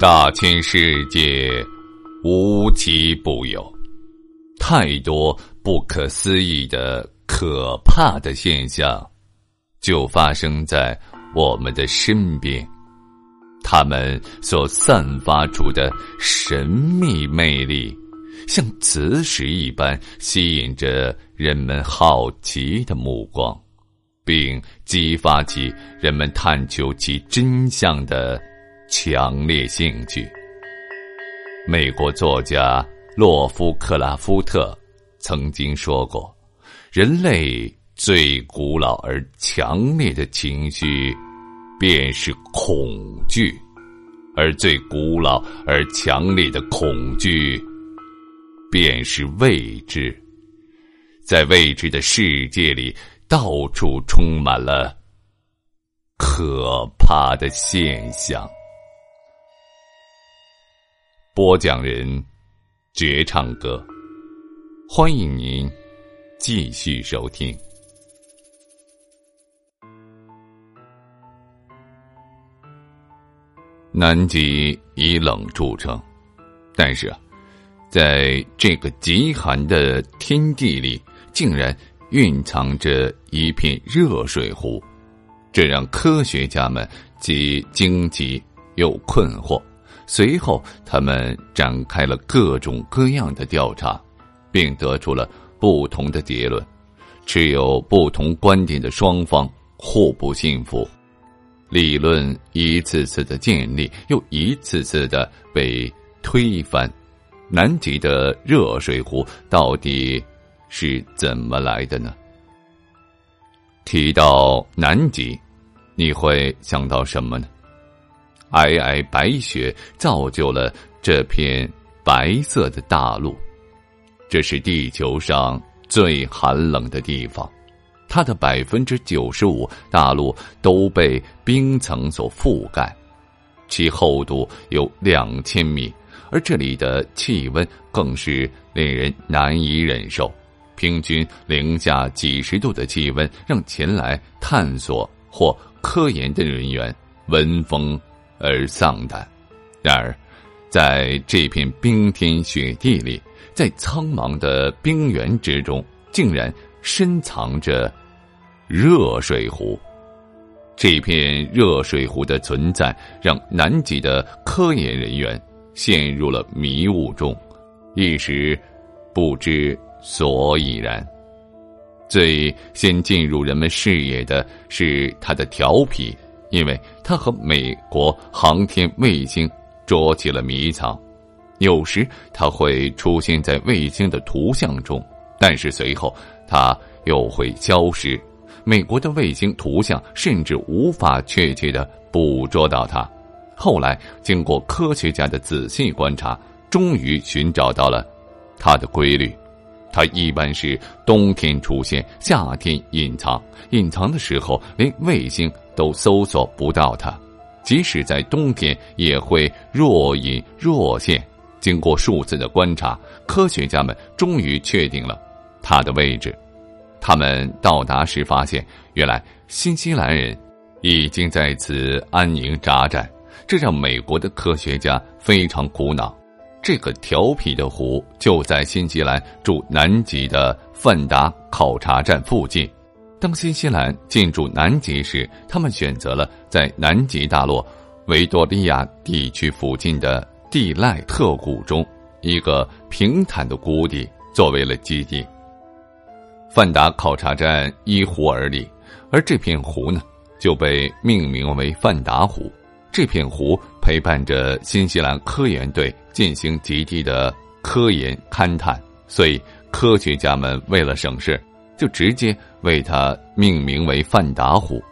大千世界无奇不有，太多不可思议的可怕的现象，就发生在我们的身边。他们所散发出的神秘魅力，像磁石一般吸引着人们好奇的目光，并激发起人们探求其真相的。强烈兴趣。美国作家洛夫克拉夫特曾经说过：“人类最古老而强烈的情绪，便是恐惧；而最古老而强烈的恐惧，便是未知。在未知的世界里，到处充满了可怕的现象。”播讲人：绝唱歌。欢迎您继续收听。南极以冷著称，但是，在这个极寒的天地里，竟然蕴藏着一片热水湖，这让科学家们既惊奇又困惑。随后，他们展开了各种各样的调查，并得出了不同的结论。持有不同观点的双方互不信服，理论一次次的建立，又一次次的被推翻。南极的热水壶到底是怎么来的呢？提到南极，你会想到什么呢？皑皑白雪造就了这片白色的大陆，这是地球上最寒冷的地方，它的百分之九十五大陆都被冰层所覆盖，其厚度有两千米，而这里的气温更是令人难以忍受，平均零下几十度的气温让前来探索或科研的人员闻风。而丧胆。然而，在这片冰天雪地里，在苍茫的冰原之中，竟然深藏着热水壶。这片热水壶的存在，让南极的科研人员陷入了迷雾中，一时不知所以然。最先进入人们视野的是它的调皮。因为它和美国航天卫星捉起了迷藏，有时它会出现在卫星的图像中，但是随后它又会消失。美国的卫星图像甚至无法确切的捕捉到它。后来经过科学家的仔细观察，终于寻找到了它的规律。它一般是冬天出现，夏天隐藏。隐藏的时候，连卫星都搜索不到它；即使在冬天，也会若隐若现。经过数次的观察，科学家们终于确定了它的位置。他们到达时发现，原来新西兰人已经在此安营扎寨，这让美国的科学家非常苦恼。这个调皮的湖就在新西兰驻南极的范达考察站附近。当新西兰进驻南极时，他们选择了在南极大陆维多利亚地区附近的蒂赖特谷中一个平坦的谷底作为了基地。范达考察站依湖而立，而这片湖呢，就被命名为范达湖。这片湖陪伴着新西兰科研队进行极地的科研勘探，所以科学家们为了省事，就直接为它命名为范达湖。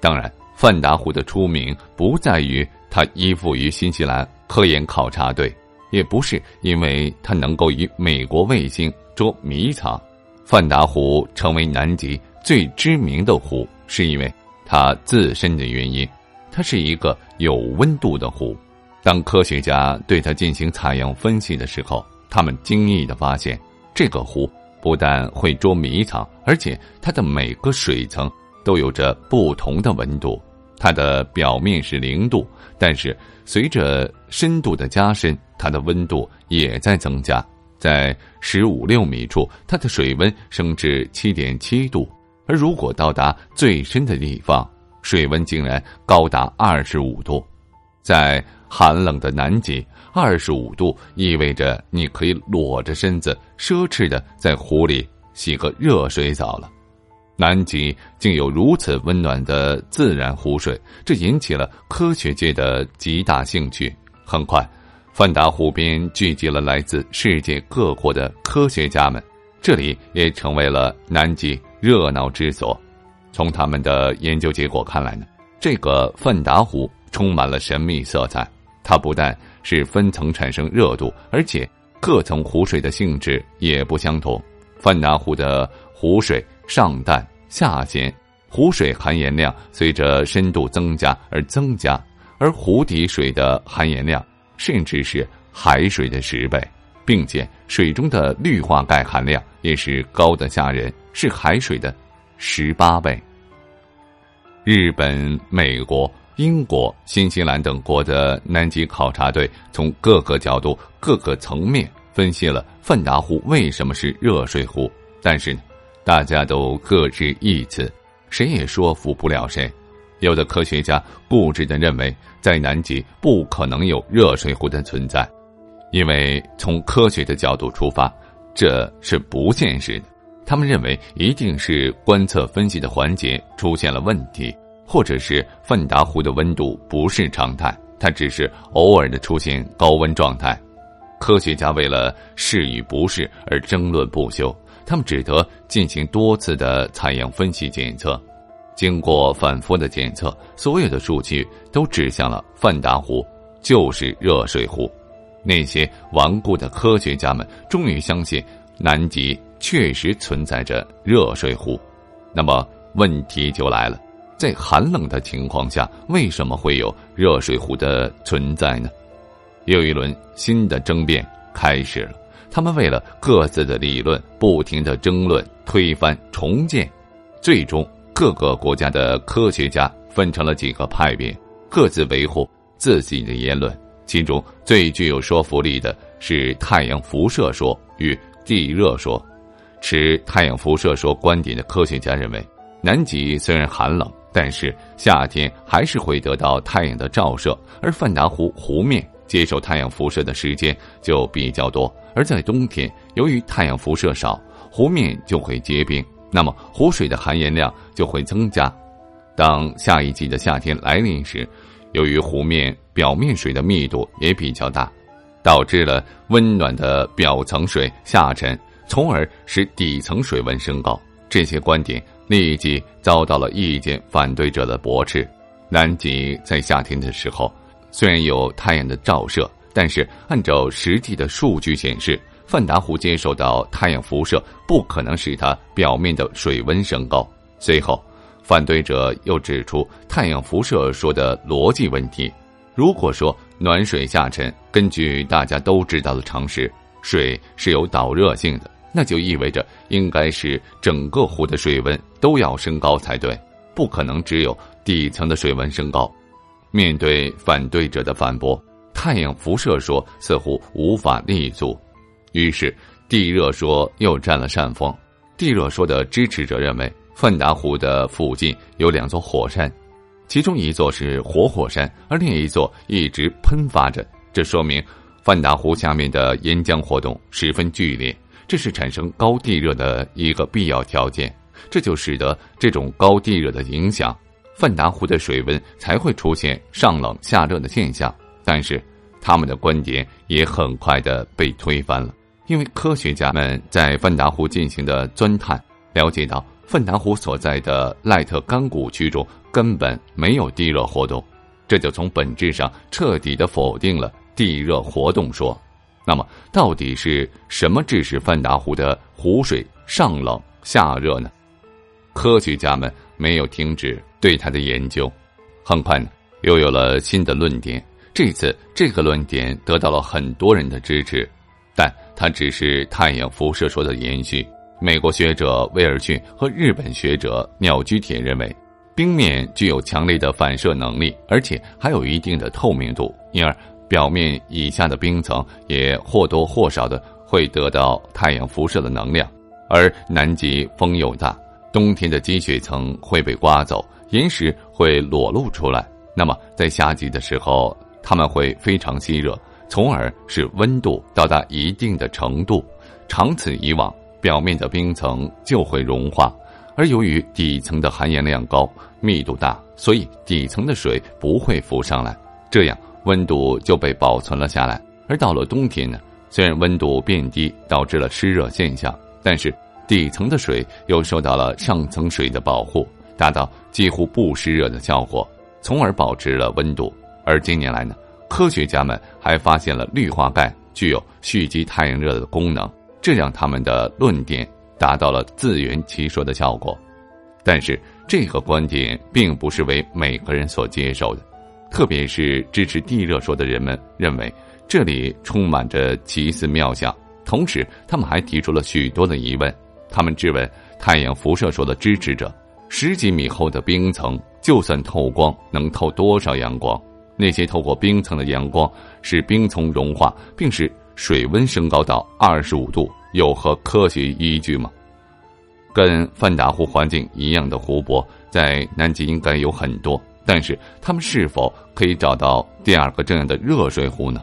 当然，范达湖的出名不在于它依附于新西兰科研考察队，也不是因为它能够与美国卫星捉迷藏。范达湖成为南极最知名的湖，是因为它自身的原因。它是一个有温度的湖，当科学家对它进行采样分析的时候，他们惊异的发现，这个湖不但会捉迷藏，而且它的每个水层都有着不同的温度。它的表面是零度，但是随着深度的加深，它的温度也在增加。在十五六米处，它的水温升至七点七度，而如果到达最深的地方，水温竟然高达二十五度。在寒冷的南极，二十五度意味着你可以裸着身子，奢侈的在湖里洗个热水澡了。南极竟有如此温暖的自然湖水，这引起了科学界的极大兴趣。很快。范达湖边聚集了来自世界各国的科学家们，这里也成为了南极热闹之所。从他们的研究结果看来呢，这个范达湖充满了神秘色彩。它不但是分层产生热度，而且各层湖水的性质也不相同。范达湖的湖水上淡下咸，湖水含盐量随着深度增加而增加，而湖底水的含盐量。甚至是海水的十倍，并且水中的氯化钙含量也是高的吓人，是海水的十八倍。日本、美国、英国、新西兰等国的南极考察队从各个角度、各个层面分析了范达湖为什么是热水湖，但是，大家都各执一词，谁也说服不了谁。有的科学家固执的认为，在南极不可能有热水壶的存在，因为从科学的角度出发，这是不现实的。他们认为，一定是观测分析的环节出现了问题，或者是范达湖的温度不是常态，它只是偶尔的出现高温状态。科学家为了是与不是而争论不休，他们只得进行多次的采样分析检测。经过反复的检测，所有的数据都指向了范达湖就是热水湖。那些顽固的科学家们终于相信南极确实存在着热水湖。那么问题就来了，在寒冷的情况下，为什么会有热水壶的存在呢？又一轮新的争辩开始了。他们为了各自的理论，不停的争论、推翻、重建，最终。各个国家的科学家分成了几个派别，各自维护自己的言论。其中最具有说服力的是太阳辐射说与地热说。持太阳辐射说观点的科学家认为，南极虽然寒冷，但是夏天还是会得到太阳的照射，而范达湖湖面接受太阳辐射的时间就比较多。而在冬天，由于太阳辐射少，湖面就会结冰。那么湖水的含盐量就会增加。当下一季的夏天来临时，由于湖面表面水的密度也比较大，导致了温暖的表层水下沉，从而使底层水温升高。这些观点立即遭到了意见反对者的驳斥。南极在夏天的时候虽然有太阳的照射，但是按照实际的数据显示。范达湖接受到太阳辐射，不可能使它表面的水温升高。随后，反对者又指出太阳辐射说的逻辑问题。如果说暖水下沉，根据大家都知道的常识，水是有导热性的，那就意味着应该是整个湖的水温都要升高才对，不可能只有底层的水温升高。面对反对者的反驳，太阳辐射说似乎无法立足。于是，地热说又占了上风。地热说的支持者认为，范达湖的附近有两座火山，其中一座是活火山，而另一座一直喷发着。这说明范达湖下面的岩浆活动十分剧烈，这是产生高地热的一个必要条件。这就使得这种高地热的影响，范达湖的水温才会出现上冷下热的现象。但是，他们的观点也很快的被推翻了。因为科学家们在范达湖进行的钻探，了解到范达湖所在的赖特干谷区中根本没有地热活动，这就从本质上彻底的否定了地热活动说。那么，到底是什么致使范达湖的湖水上冷下热呢？科学家们没有停止对它的研究，很快，又有了新的论点。这次，这个论点得到了很多人的支持。但它只是太阳辐射说的延续。美国学者威尔逊和日本学者鸟居田认为，冰面具有强烈的反射能力，而且还有一定的透明度，因而表面以下的冰层也或多或少的会得到太阳辐射的能量。而南极风又大，冬天的积雪层会被刮走，岩石会裸露出来。那么在夏季的时候，它们会非常吸热，从而使温度到达一定的程度，长此以往，表面的冰层就会融化。而由于底层的含盐量高、密度大，所以底层的水不会浮上来，这样温度就被保存了下来。而到了冬天呢，虽然温度变低，导致了湿热现象，但是底层的水又受到了上层水的保护，达到几乎不湿热的效果，从而保持了温度。而近年来呢，科学家们还发现了氯化钙具有蓄积太阳热的功能，这让他们的论点。达到了自圆其说的效果，但是这个观点并不是为每个人所接受的，特别是支持地热说的人们认为这里充满着奇思妙想，同时他们还提出了许多的疑问。他们质问太阳辐射说的支持者：十几米厚的冰层，就算透光，能透多少阳光？那些透过冰层的阳光使冰层融化，并使水温升高到二十五度。有何科学依据吗？跟范达湖环境一样的湖泊在南极应该有很多，但是他们是否可以找到第二个这样的热水壶呢？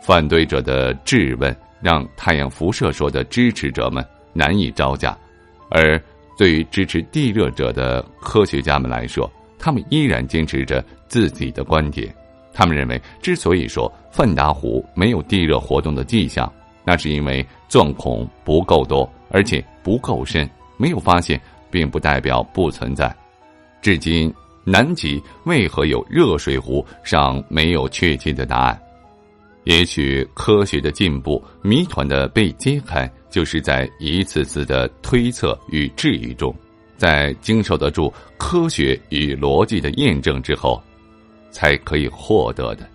反对者的质问让太阳辐射说的支持者们难以招架，而对于支持地热者的科学家们来说，他们依然坚持着自己的观点。他们认为，之所以说范达湖没有地热活动的迹象，那是因为钻孔不够多，而且不够深，没有发现，并不代表不存在。至今，南极为何有热水壶尚没有确切的答案。也许科学的进步，谜团的被揭开，就是在一次次的推测与质疑中，在经受得住科学与逻辑的验证之后，才可以获得的。